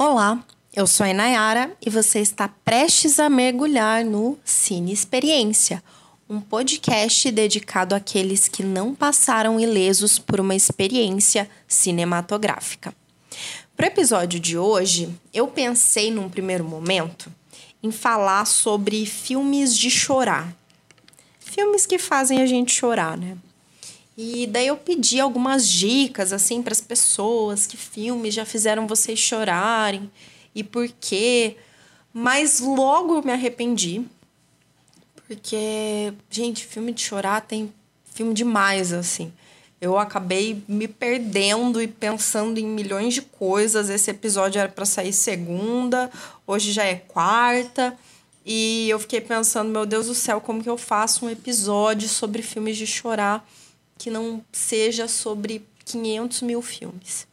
Olá, eu sou a Inayara e você está prestes a mergulhar no Cine Experiência, um podcast dedicado àqueles que não passaram ilesos por uma experiência cinematográfica. Para o episódio de hoje, eu pensei num primeiro momento em falar sobre filmes de chorar. Filmes que fazem a gente chorar, né? E daí eu pedi algumas dicas assim para as pessoas, que filmes já fizeram vocês chorarem e por quê. Mas logo eu me arrependi. Porque, gente, filme de chorar tem filme demais assim. Eu acabei me perdendo e pensando em milhões de coisas. Esse episódio era para sair segunda, hoje já é quarta. E eu fiquei pensando, meu Deus do céu, como que eu faço um episódio sobre filmes de chorar? Que não seja sobre 500 mil filmes.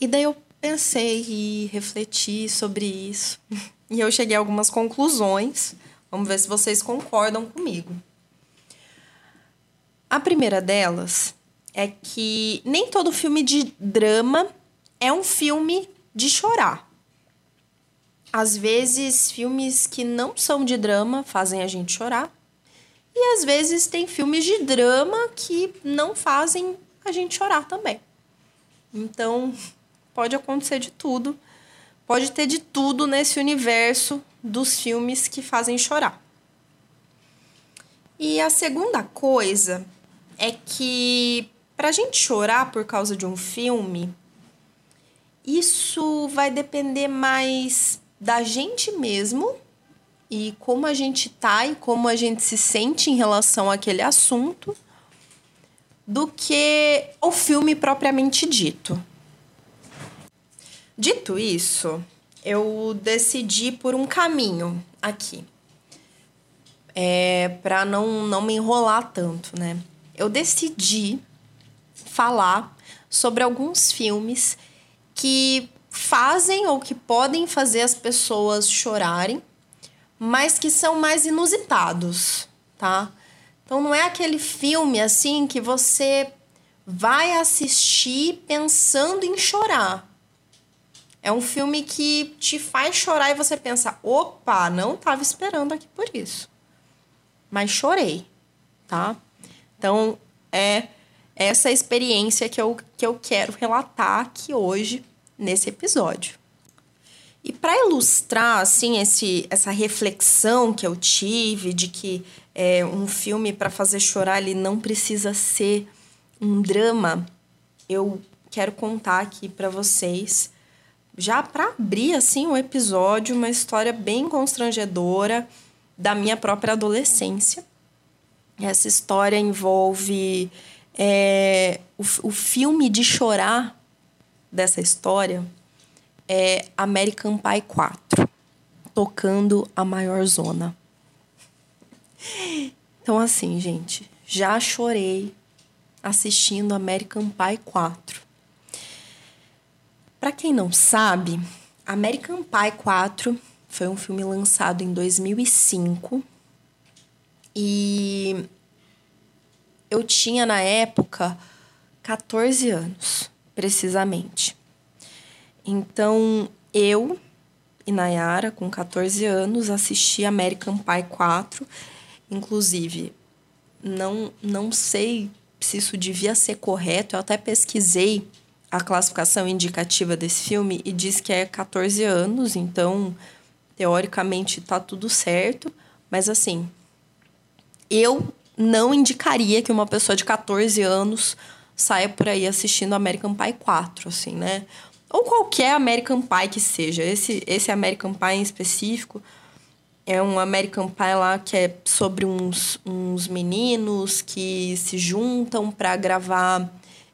E daí eu pensei e refleti sobre isso. E eu cheguei a algumas conclusões. Vamos ver se vocês concordam comigo. A primeira delas é que nem todo filme de drama é um filme de chorar. Às vezes, filmes que não são de drama fazem a gente chorar. E às vezes tem filmes de drama que não fazem a gente chorar também. Então, pode acontecer de tudo. Pode ter de tudo nesse universo dos filmes que fazem chorar. E a segunda coisa é que para a gente chorar por causa de um filme, isso vai depender mais da gente mesmo e como a gente tá e como a gente se sente em relação àquele assunto do que o filme propriamente dito. Dito isso, eu decidi por um caminho aqui. É, para não, não me enrolar tanto, né? Eu decidi falar sobre alguns filmes que fazem ou que podem fazer as pessoas chorarem mas que são mais inusitados, tá? Então não é aquele filme assim que você vai assistir pensando em chorar. É um filme que te faz chorar e você pensa: opa, não estava esperando aqui por isso. Mas chorei, tá? Então é essa experiência que eu, que eu quero relatar aqui hoje nesse episódio. E para ilustrar assim esse, essa reflexão que eu tive de que é, um filme para fazer chorar ele não precisa ser um drama, eu quero contar aqui para vocês já para abrir assim o episódio uma história bem constrangedora da minha própria adolescência. Essa história envolve é, o, o filme de chorar dessa história é American Pie 4, tocando a maior zona. Então, assim, gente, já chorei assistindo American Pie 4. Para quem não sabe, American Pie 4 foi um filme lançado em 2005 e eu tinha na época 14 anos, precisamente. Então, eu e Nayara, com 14 anos, assisti American Pie 4. Inclusive, não, não sei se isso devia ser correto. Eu até pesquisei a classificação indicativa desse filme e diz que é 14 anos, então teoricamente tá tudo certo, mas assim, eu não indicaria que uma pessoa de 14 anos saia por aí assistindo American Pie 4, assim, né? Ou qualquer American Pie que seja. Esse, esse American Pie em específico é um American Pie lá que é sobre uns, uns meninos que se juntam para gravar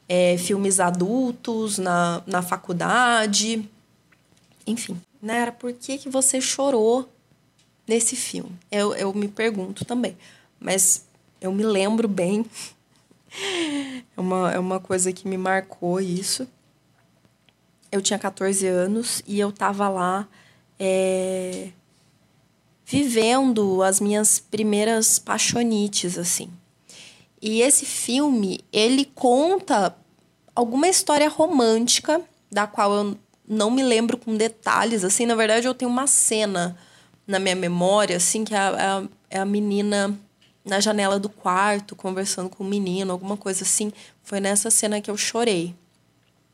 é, filmes adultos na, na faculdade. Enfim, Nara, por que, que você chorou nesse filme? Eu, eu me pergunto também. Mas eu me lembro bem. É uma, é uma coisa que me marcou isso eu tinha 14 anos e eu tava lá é, vivendo as minhas primeiras paixonites, assim. E esse filme, ele conta alguma história romântica da qual eu não me lembro com detalhes, assim. Na verdade, eu tenho uma cena na minha memória, assim, que é a, é a menina na janela do quarto conversando com o menino, alguma coisa assim. Foi nessa cena que eu chorei.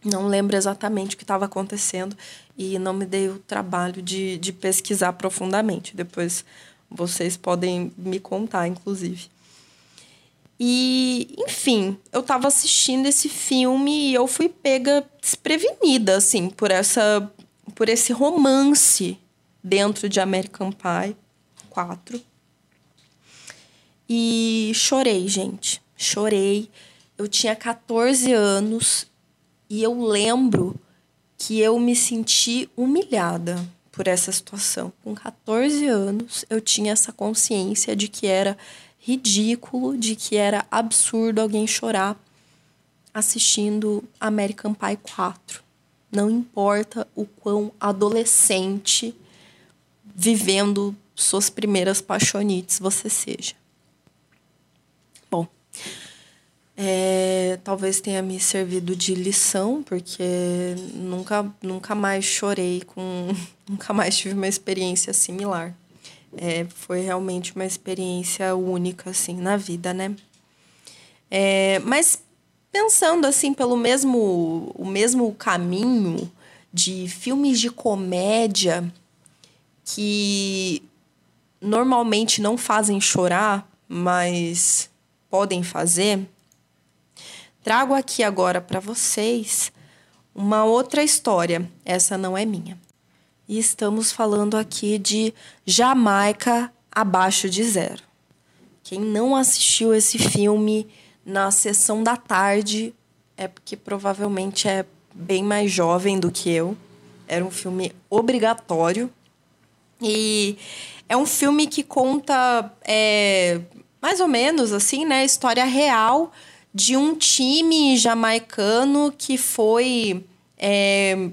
Não lembro exatamente o que estava acontecendo e não me dei o trabalho de, de pesquisar profundamente. Depois vocês podem me contar, inclusive. E, enfim, eu estava assistindo esse filme e eu fui pega desprevenida, assim, por essa por esse romance dentro de American Pie 4. E chorei, gente. Chorei. Eu tinha 14 anos e eu lembro que eu me senti humilhada por essa situação. Com 14 anos, eu tinha essa consciência de que era ridículo, de que era absurdo alguém chorar assistindo American Pie 4. Não importa o quão adolescente vivendo suas primeiras paixonites você seja. Bom, é, talvez tenha me servido de lição, porque nunca, nunca mais chorei com. Nunca mais tive uma experiência similar. É, foi realmente uma experiência única, assim, na vida, né? É, mas pensando, assim, pelo mesmo, o mesmo caminho de filmes de comédia que normalmente não fazem chorar, mas podem fazer, trago aqui agora para vocês uma outra história. Essa não é minha. E estamos falando aqui de Jamaica abaixo de zero. Quem não assistiu esse filme na sessão da tarde é porque provavelmente é bem mais jovem do que eu. Era um filme obrigatório e é um filme que conta é, mais ou menos assim, né, história real de um time jamaicano que foi é,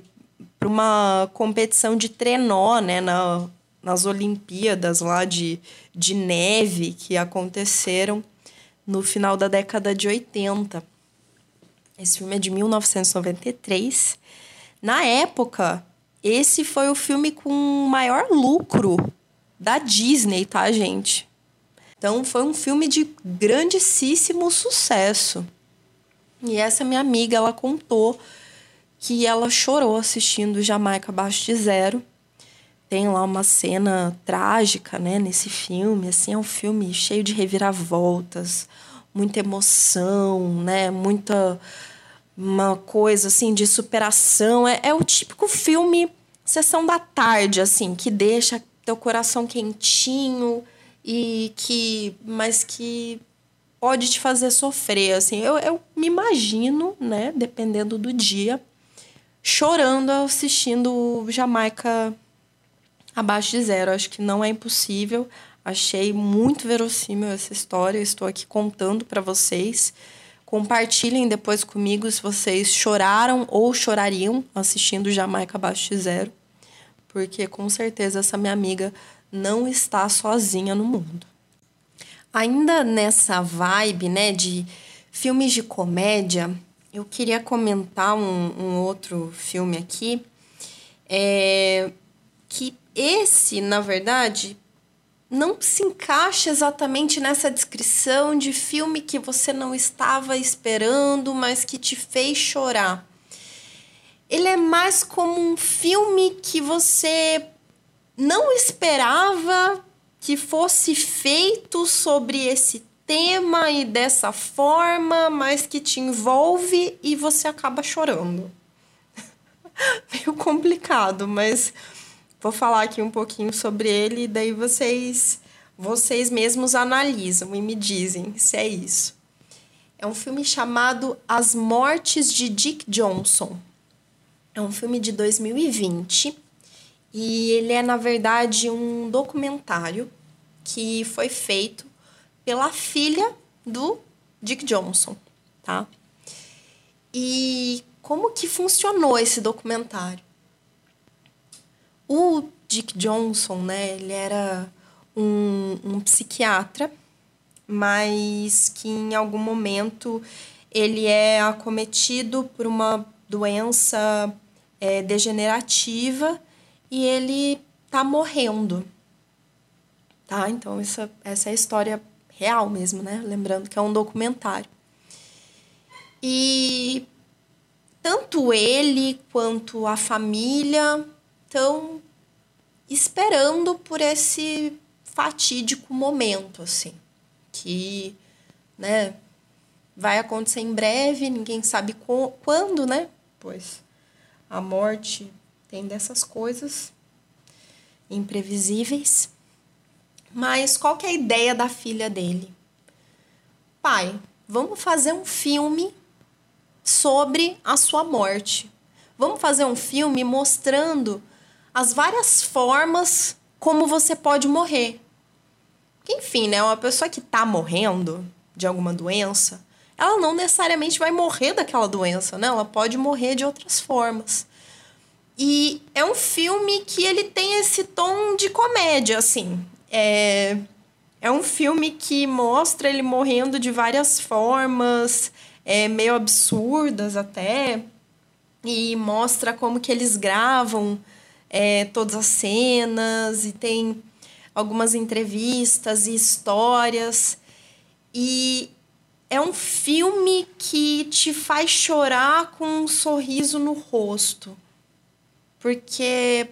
para uma competição de trenó, né, na, nas Olimpíadas lá de, de neve que aconteceram no final da década de 80. Esse filme é de 1993. Na época, esse foi o filme com maior lucro da Disney, tá, gente? Então foi um filme de grandíssimo sucesso. E essa minha amiga, ela contou que ela chorou assistindo Jamaica Abaixo de Zero. Tem lá uma cena trágica, né, nesse filme, assim, é um filme cheio de reviravoltas, muita emoção, né, muita uma coisa assim de superação. É, é o típico filme sessão da tarde, assim, que deixa teu coração quentinho e que. mas que pode te fazer sofrer, assim. Eu, eu me imagino, né, dependendo do dia, chorando assistindo Jamaica abaixo de zero. Acho que não é impossível. Achei muito verossímil essa história. Estou aqui contando para vocês. Compartilhem depois comigo se vocês choraram ou chorariam assistindo Jamaica Abaixo de Zero, porque com certeza essa minha amiga não está sozinha no mundo. Ainda nessa vibe, né, de filmes de comédia, eu queria comentar um, um outro filme aqui, é, que esse, na verdade, não se encaixa exatamente nessa descrição de filme que você não estava esperando, mas que te fez chorar. Ele é mais como um filme que você não esperava que fosse feito sobre esse tema e dessa forma, mas que te envolve e você acaba chorando. Meio complicado, mas Vou falar aqui um pouquinho sobre ele e daí vocês vocês mesmos analisam e me dizem se é isso. É um filme chamado As Mortes de Dick Johnson. É um filme de 2020 e ele é, na verdade, um documentário que foi feito pela filha do Dick Johnson, tá? E como que funcionou esse documentário? O Dick Johnson, né, ele era um, um psiquiatra, mas que em algum momento ele é acometido por uma doença é, degenerativa e ele tá morrendo. Tá? Então, essa, essa é a história real mesmo, né? Lembrando que é um documentário. E tanto ele quanto a família estão esperando por esse fatídico momento, assim, que, né, vai acontecer em breve, ninguém sabe quando, né? Pois a morte tem dessas coisas imprevisíveis. Mas qual que é a ideia da filha dele? Pai, vamos fazer um filme sobre a sua morte. Vamos fazer um filme mostrando as várias formas como você pode morrer. Enfim, né, uma pessoa que está morrendo de alguma doença, ela não necessariamente vai morrer daquela doença, né? Ela pode morrer de outras formas. E é um filme que ele tem esse tom de comédia, assim. É, é um filme que mostra ele morrendo de várias formas, é, meio absurdas até, e mostra como que eles gravam é, todas as cenas, e tem algumas entrevistas e histórias. E é um filme que te faz chorar com um sorriso no rosto. Porque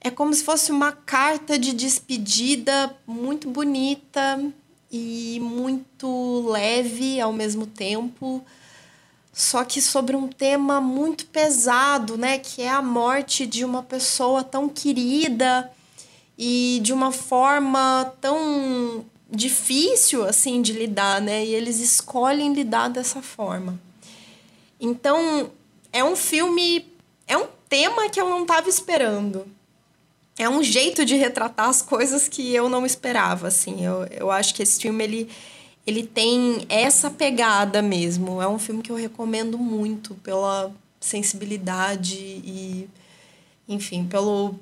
é como se fosse uma carta de despedida muito bonita e muito leve ao mesmo tempo, só que sobre um tema muito pesado, né, que é a morte de uma pessoa tão querida e de uma forma tão difícil assim de lidar, né? E eles escolhem lidar dessa forma. Então, é um filme, é um tema que eu não estava esperando é um jeito de retratar as coisas que eu não esperava, assim. Eu, eu acho que esse filme, ele, ele tem essa pegada mesmo. É um filme que eu recomendo muito pela sensibilidade e, enfim, pelo,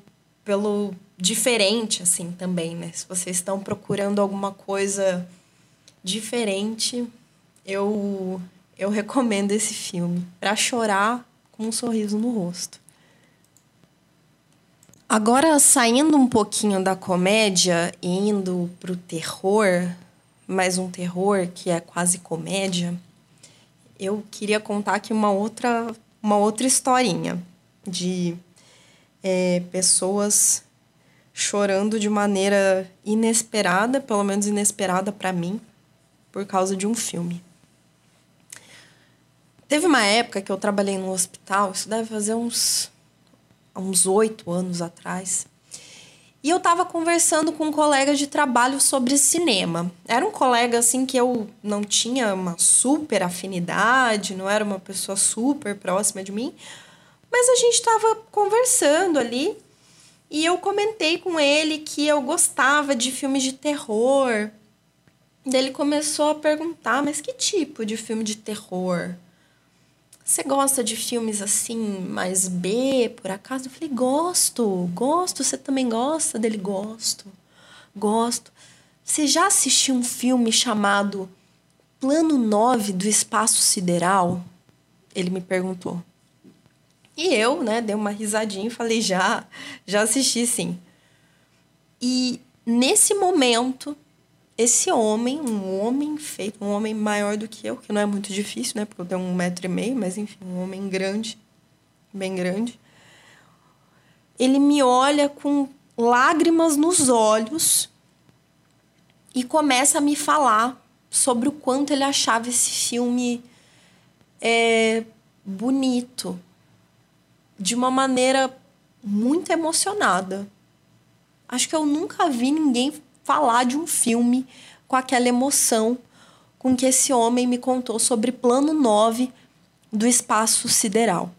pelo diferente, assim, também, né? Se vocês estão procurando alguma coisa diferente, eu, eu recomendo esse filme. para chorar com um sorriso no rosto. Agora, saindo um pouquinho da comédia e indo pro terror, mais um terror que é quase comédia, eu queria contar aqui uma outra, uma outra historinha de é, pessoas chorando de maneira inesperada, pelo menos inesperada para mim, por causa de um filme. Teve uma época que eu trabalhei no hospital, isso deve fazer uns há uns oito anos atrás. E eu estava conversando com um colega de trabalho sobre cinema. Era um colega assim que eu não tinha uma super afinidade, não era uma pessoa super próxima de mim, mas a gente estava conversando ali e eu comentei com ele que eu gostava de filmes de terror. Daí ele começou a perguntar: "Mas que tipo de filme de terror?" Você gosta de filmes assim, mais B, por acaso? Eu falei, gosto, gosto. Você também gosta dele? Gosto, gosto. Você já assistiu um filme chamado Plano 9 do Espaço Sideral? Ele me perguntou. E eu, né, dei uma risadinha e falei, já, já assisti sim. E nesse momento, esse homem, um homem feito, um homem maior do que eu, que não é muito difícil, né? Porque eu tenho um metro e meio, mas enfim, um homem grande, bem grande. Ele me olha com lágrimas nos olhos e começa a me falar sobre o quanto ele achava esse filme é, bonito, de uma maneira muito emocionada. Acho que eu nunca vi ninguém falar de um filme com aquela emoção com que esse homem me contou sobre Plano 9 do espaço sideral.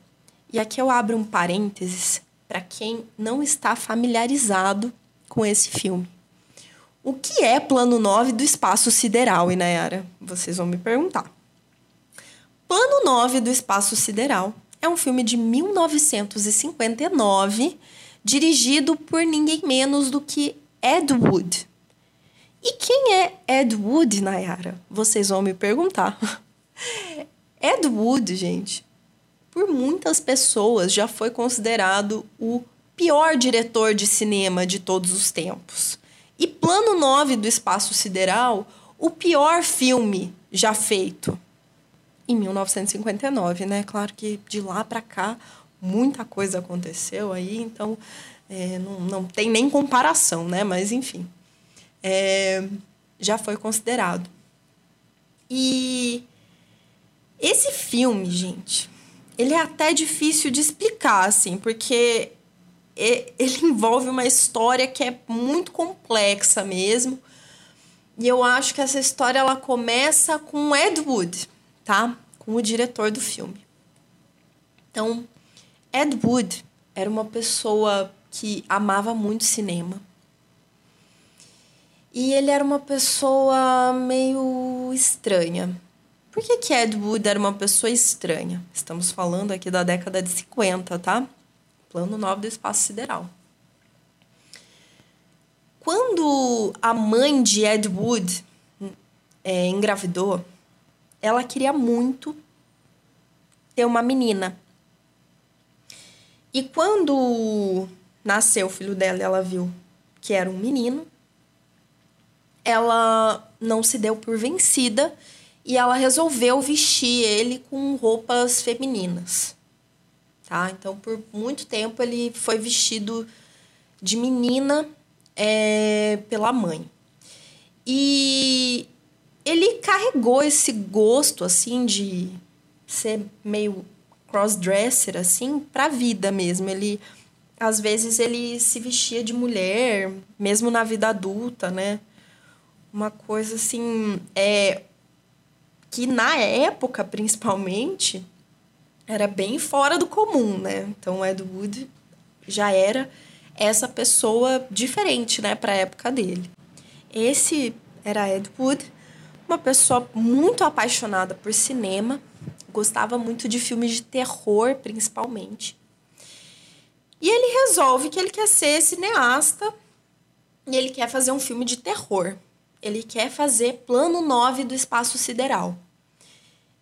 E aqui eu abro um parênteses para quem não está familiarizado com esse filme. O que é Plano 9 do espaço sideral, Inayara? Vocês vão me perguntar. Plano 9 do espaço sideral é um filme de 1959, dirigido por ninguém menos do que Ed Wood. E quem é Ed Wood, Nayara? Vocês vão me perguntar. Ed Wood, gente, por muitas pessoas já foi considerado o pior diretor de cinema de todos os tempos. E Plano 9 do Espaço Sideral, o pior filme já feito. Em 1959, né? Claro que de lá para cá muita coisa aconteceu aí, então é, não, não tem nem comparação, né? Mas enfim, é, já foi considerado. E esse filme, gente, ele é até difícil de explicar, assim, porque ele envolve uma história que é muito complexa mesmo. E eu acho que essa história ela começa com Ed Wood, tá? Com o diretor do filme. Então, Ed Wood era uma pessoa que amava muito cinema. E ele era uma pessoa meio estranha. Por que, que Ed Wood era uma pessoa estranha? Estamos falando aqui da década de 50, tá? Plano 9 do Espaço Sideral. Quando a mãe de Ed Wood é, engravidou, ela queria muito ter uma menina. E quando nasceu o filho dela, ela viu que era um menino. Ela não se deu por vencida e ela resolveu vestir ele com roupas femininas. Tá? Então, por muito tempo, ele foi vestido de menina é, pela mãe. E ele carregou esse gosto, assim, de ser meio crossdresser, assim, pra vida mesmo. Ele, às vezes, ele se vestia de mulher, mesmo na vida adulta, né? Uma coisa, assim, é, que na época, principalmente, era bem fora do comum, né? Então, Ed Wood já era essa pessoa diferente, né, para a época dele. Esse era Ed Wood, uma pessoa muito apaixonada por cinema, gostava muito de filmes de terror, principalmente. E ele resolve que ele quer ser cineasta e ele quer fazer um filme de terror. Ele quer fazer Plano 9 do Espaço Sideral.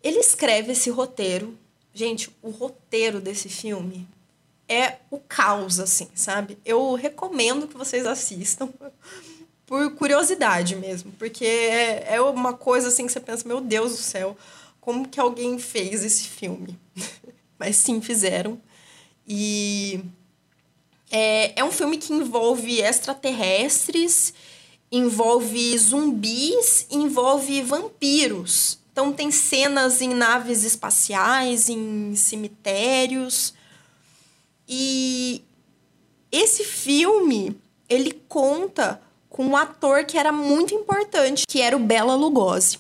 Ele escreve esse roteiro. Gente, o roteiro desse filme é o caos, assim, sabe? Eu recomendo que vocês assistam por curiosidade mesmo, porque é, é uma coisa assim que você pensa, meu Deus do céu, como que alguém fez esse filme? Mas sim, fizeram. E é, é um filme que envolve extraterrestres, envolve zumbis, envolve vampiros. Então tem cenas em naves espaciais, em cemitérios. E esse filme, ele conta com um ator que era muito importante, que era o Bela Lugosi.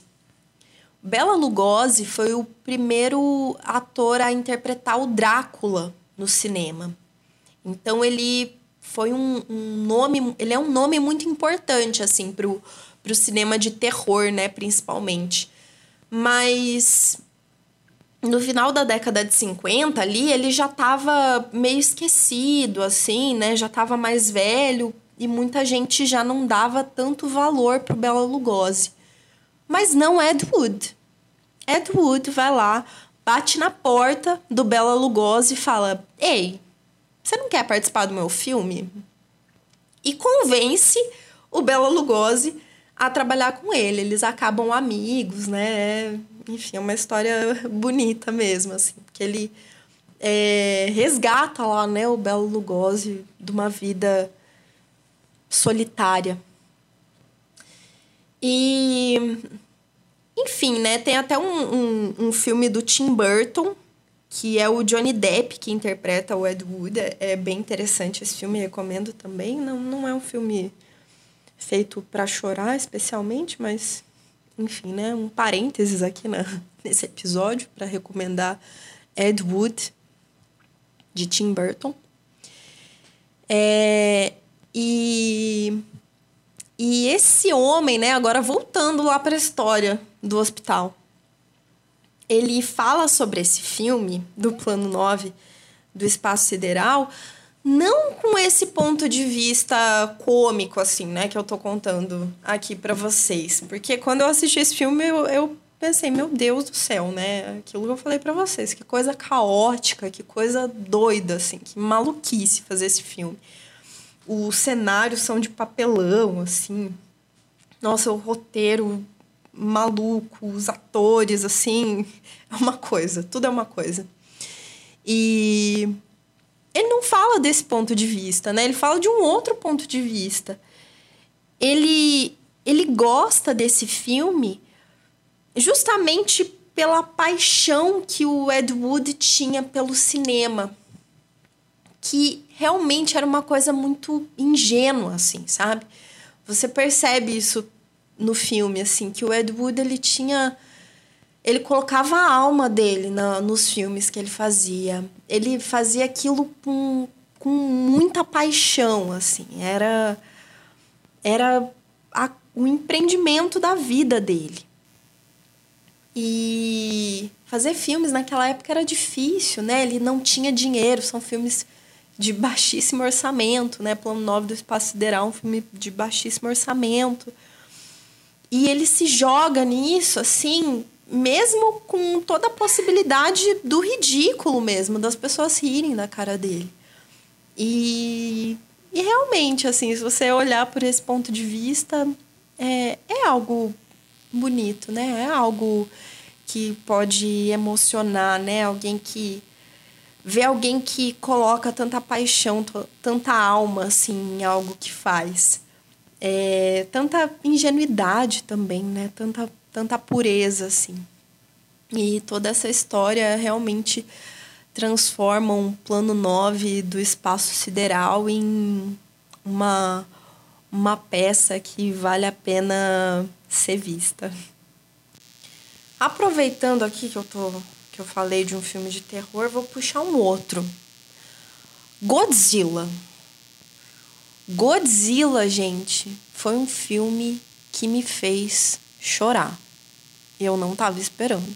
Bela Lugosi foi o primeiro ator a interpretar o Drácula no cinema. Então ele foi um, um nome, ele é um nome muito importante assim pro, pro cinema de terror, né, principalmente. Mas no final da década de 50 ali, ele já estava meio esquecido, assim, né? Já estava mais velho e muita gente já não dava tanto valor pro Bela Lugosi. Mas não Ed Wood. Ed Wood vai lá, bate na porta do Bela Lugosi e fala: Ei, você não quer participar do meu filme? E convence o Bela Lugosi a trabalhar com ele. Eles acabam amigos, né? Enfim, é uma história bonita mesmo, assim, porque ele é, resgata lá, né, o Belo Lugosi de uma vida solitária. E, enfim, né, tem até um, um, um filme do Tim Burton, que é o Johnny Depp que interpreta o Ed Wood. É, bem interessante esse filme, recomendo também. Não, não é um filme feito para chorar especialmente, mas enfim, né, um parênteses aqui na, nesse episódio para recomendar Ed Wood de Tim Burton. É, e e esse homem, né, agora voltando lá para a história do hospital. Ele fala sobre esse filme do Plano 9 do Espaço Sideral não com esse ponto de vista cômico, assim, né, que eu tô contando aqui para vocês. Porque quando eu assisti esse filme, eu, eu pensei, meu Deus do céu, né? Aquilo que eu falei para vocês, que coisa caótica, que coisa doida, assim, que maluquice fazer esse filme. Os cenários são de papelão, assim. Nossa, o roteiro maluco, os atores, assim, é uma coisa, tudo é uma coisa. E ele não fala desse ponto de vista, né? Ele fala de um outro ponto de vista. Ele ele gosta desse filme justamente pela paixão que o Ed Wood tinha pelo cinema, que realmente era uma coisa muito ingênua, assim, sabe? Você percebe isso no filme, assim, que o Ed Wood ele tinha ele colocava a alma dele na, nos filmes que ele fazia. Ele fazia aquilo com, com muita paixão, assim. Era era a, o empreendimento da vida dele. E fazer filmes naquela época era difícil, né? Ele não tinha dinheiro, são filmes de baixíssimo orçamento, né? Plano 9 do Espaço Sideral, um filme de baixíssimo orçamento. E ele se joga nisso, assim, mesmo com toda a possibilidade do ridículo mesmo, das pessoas rirem da cara dele. E, e realmente, assim, se você olhar por esse ponto de vista, é, é algo bonito, né? É algo que pode emocionar, né? Alguém que vê alguém que coloca tanta paixão, tanta alma assim em algo que faz. É, tanta ingenuidade também, né? Tanta tanta pureza assim. E toda essa história realmente transforma um plano 9 do espaço sideral em uma uma peça que vale a pena ser vista. Aproveitando aqui que eu tô que eu falei de um filme de terror, vou puxar um outro. Godzilla. Godzilla, gente, foi um filme que me fez chorar. Eu não tava esperando.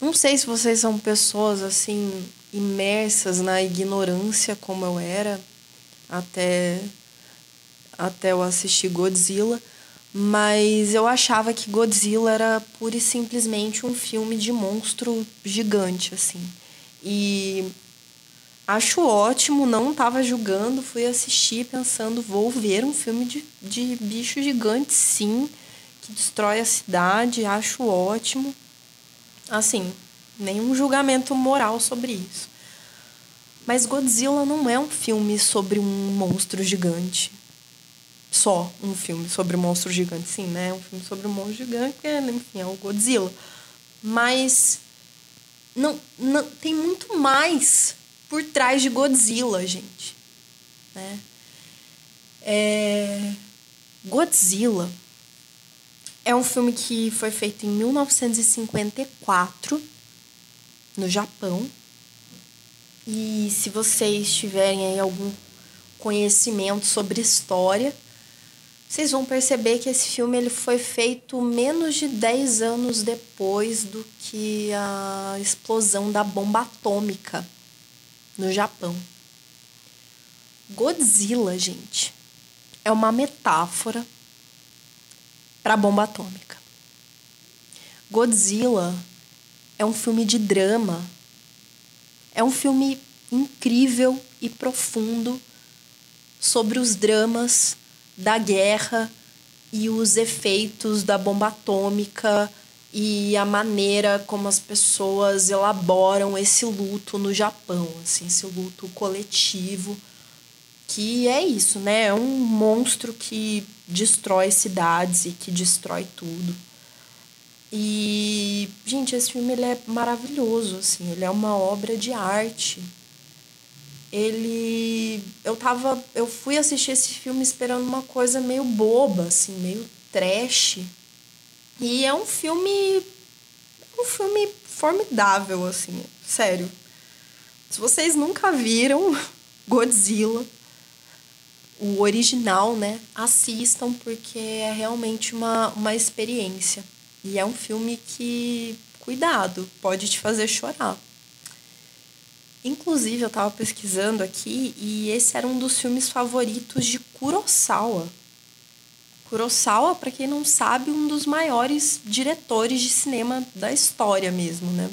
Não sei se vocês são pessoas assim imersas na ignorância como eu era até até eu assistir Godzilla, mas eu achava que Godzilla era pura e simplesmente um filme de monstro gigante, assim. E acho ótimo, não estava julgando, fui assistir pensando, vou ver um filme de, de bicho gigante, sim, que destrói a cidade, acho ótimo. Assim, nenhum julgamento moral sobre isso. Mas Godzilla não é um filme sobre um monstro gigante só um filme sobre um monstro gigante, sim, né? Um filme sobre um monstro gigante, é, enfim, é o Godzilla. Mas não, não tem muito mais por trás de Godzilla, gente. Né? É... Godzilla é um filme que foi feito em 1954 no Japão. E se vocês tiverem aí algum conhecimento sobre história, vocês vão perceber que esse filme ele foi feito menos de 10 anos depois do que a explosão da bomba atômica no Japão. Godzilla, gente, é uma metáfora para a bomba atômica. Godzilla é um filme de drama. É um filme incrível e profundo sobre os dramas da guerra e os efeitos da bomba atômica e a maneira como as pessoas elaboram esse luto no Japão, assim, esse luto coletivo, que é isso, né? É um monstro que destrói cidades e que destrói tudo. E, gente, esse filme ele é maravilhoso, assim, ele é uma obra de arte ele eu tava eu fui assistir esse filme esperando uma coisa meio boba assim meio trash e é um filme um filme formidável assim sério. Se vocês nunca viram Godzilla o original né assistam porque é realmente uma, uma experiência. E é um filme que cuidado pode te fazer chorar. Inclusive, eu estava pesquisando aqui e esse era um dos filmes favoritos de Kurosawa. Kurosawa, para quem não sabe, um dos maiores diretores de cinema da história mesmo, né?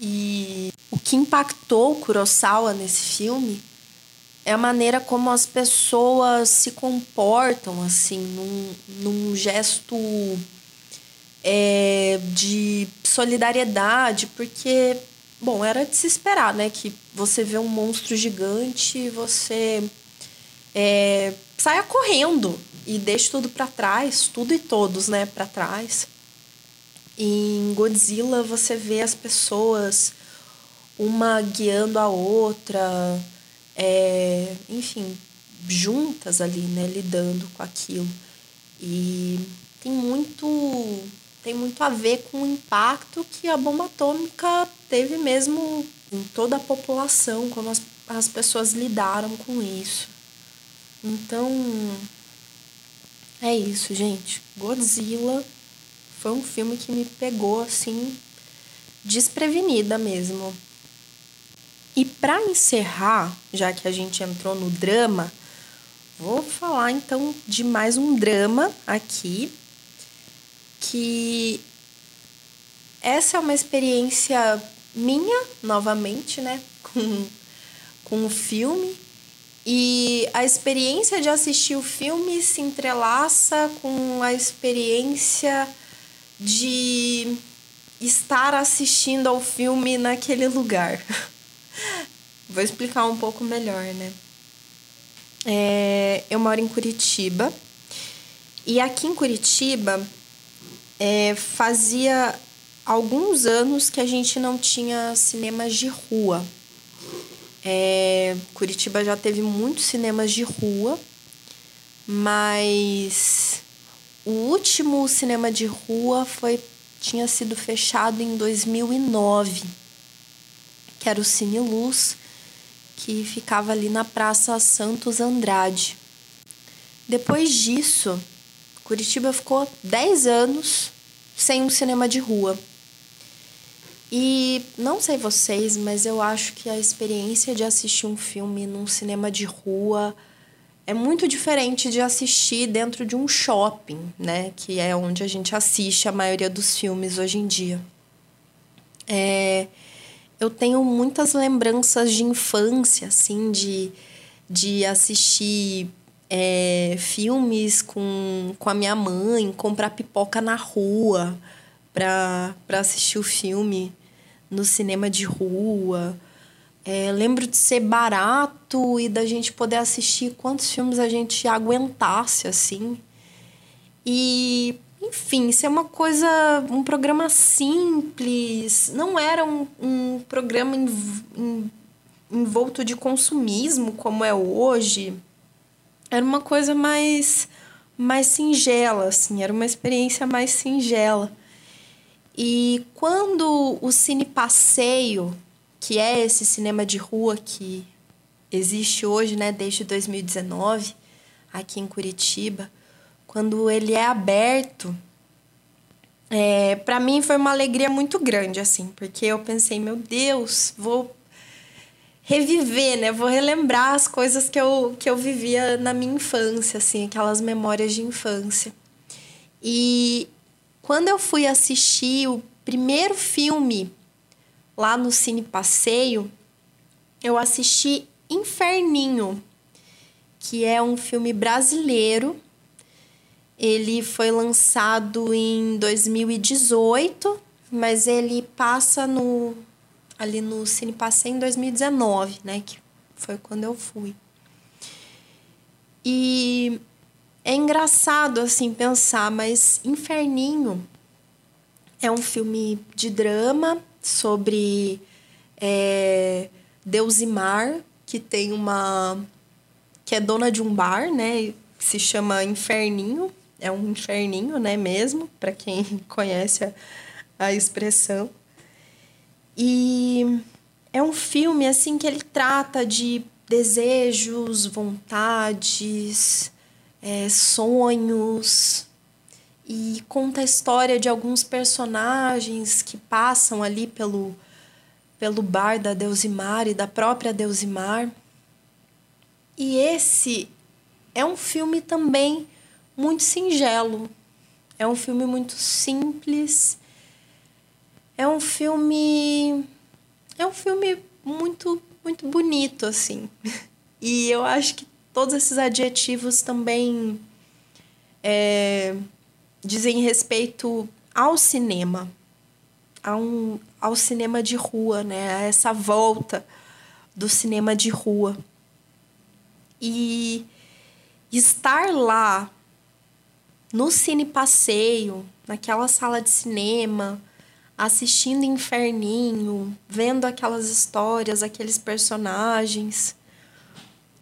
E o que impactou Kurosawa nesse filme é a maneira como as pessoas se comportam, assim, num, num gesto é, de solidariedade, porque, bom, era de se esperar, né? Que você vê um monstro gigante você é, saia correndo e deixe tudo para trás, tudo e todos, né, para trás. Em Godzilla você vê as pessoas uma guiando a outra, é, enfim, juntas ali, né, lidando com aquilo. E tem muito tem muito a ver com o impacto que a bomba atômica teve mesmo em toda a população, como as, as pessoas lidaram com isso. Então, é isso, gente. Godzilla foi um filme que me pegou assim desprevenida mesmo. E para encerrar, já que a gente entrou no drama, vou falar então de mais um drama aqui, que essa é uma experiência minha, novamente, né, com, com o filme. E a experiência de assistir o filme se entrelaça com a experiência de estar assistindo ao filme naquele lugar. Vou explicar um pouco melhor, né? É, eu moro em Curitiba e aqui em Curitiba é, fazia alguns anos que a gente não tinha cinemas de rua. É, Curitiba já teve muitos cinemas de rua, mas o último cinema de rua foi tinha sido fechado em 2009, que era o Cine Luz, que ficava ali na Praça Santos Andrade. Depois disso, Curitiba ficou 10 anos sem um cinema de rua. E não sei vocês, mas eu acho que a experiência de assistir um filme num cinema de rua é muito diferente de assistir dentro de um shopping, né? Que é onde a gente assiste a maioria dos filmes hoje em dia. É, eu tenho muitas lembranças de infância, assim, de, de assistir é, filmes com, com a minha mãe, comprar pipoca na rua para assistir o filme no cinema de rua. É, lembro de ser barato e da gente poder assistir quantos filmes a gente aguentasse, assim. E, enfim, ser uma coisa, um programa simples. Não era um, um programa envolto de consumismo como é hoje. Era uma coisa mais, mais singela, assim. Era uma experiência mais singela. E quando o Cine Passeio, que é esse cinema de rua que existe hoje, né, desde 2019, aqui em Curitiba, quando ele é aberto, é, para mim foi uma alegria muito grande, assim, porque eu pensei, meu Deus, vou reviver, né? Vou relembrar as coisas que eu, que eu vivia na minha infância, assim, aquelas memórias de infância. E quando eu fui assistir o primeiro filme lá no Cine Passeio, eu assisti Inferninho, que é um filme brasileiro. Ele foi lançado em 2018, mas ele passa no ali no Cine Passeio em 2019, né, que foi quando eu fui. E é engraçado assim pensar, mas Inferninho é um filme de drama sobre é, Deusimar, que tem uma. que é dona de um bar, né? Que se chama Inferninho. É um inferninho, né, mesmo, para quem conhece a, a expressão. E é um filme assim que ele trata de desejos, vontades, é, sonhos e conta a história de alguns personagens que passam ali pelo, pelo bar da Deusimar e da própria Deusimar. E esse é um filme também muito singelo. É um filme muito simples. É um filme é um filme muito muito bonito assim. E eu acho que todos esses adjetivos também é, dizem respeito ao cinema, a um, ao cinema de rua, né? A essa volta do cinema de rua. E estar lá no cine passeio, naquela sala de cinema, assistindo Inferninho, vendo aquelas histórias, aqueles personagens,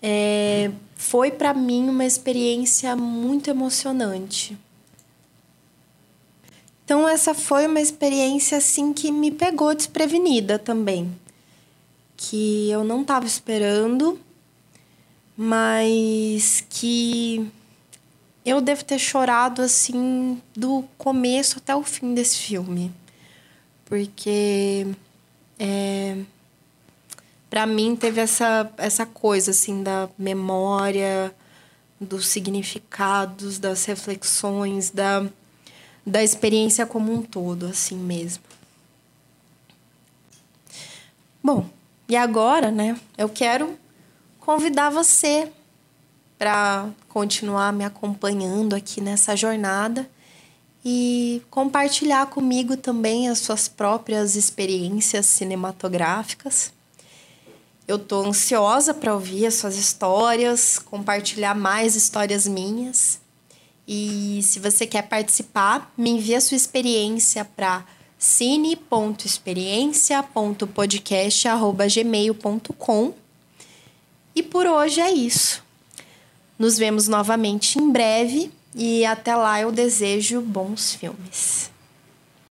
é, foi para mim uma experiência muito emocionante. Então essa foi uma experiência assim que me pegou desprevenida também, que eu não estava esperando, mas que eu devo ter chorado assim do começo até o fim desse filme, porque é, para mim teve essa essa coisa assim da memória, dos significados, das reflexões, da da experiência como um todo, assim mesmo. Bom, e agora, né, eu quero convidar você para continuar me acompanhando aqui nessa jornada e compartilhar comigo também as suas próprias experiências cinematográficas. Eu estou ansiosa para ouvir as suas histórias, compartilhar mais histórias minhas. E se você quer participar, me envie a sua experiência para cine.experiência.podcast.gmail.com. E por hoje é isso. Nos vemos novamente em breve e até lá eu desejo bons filmes.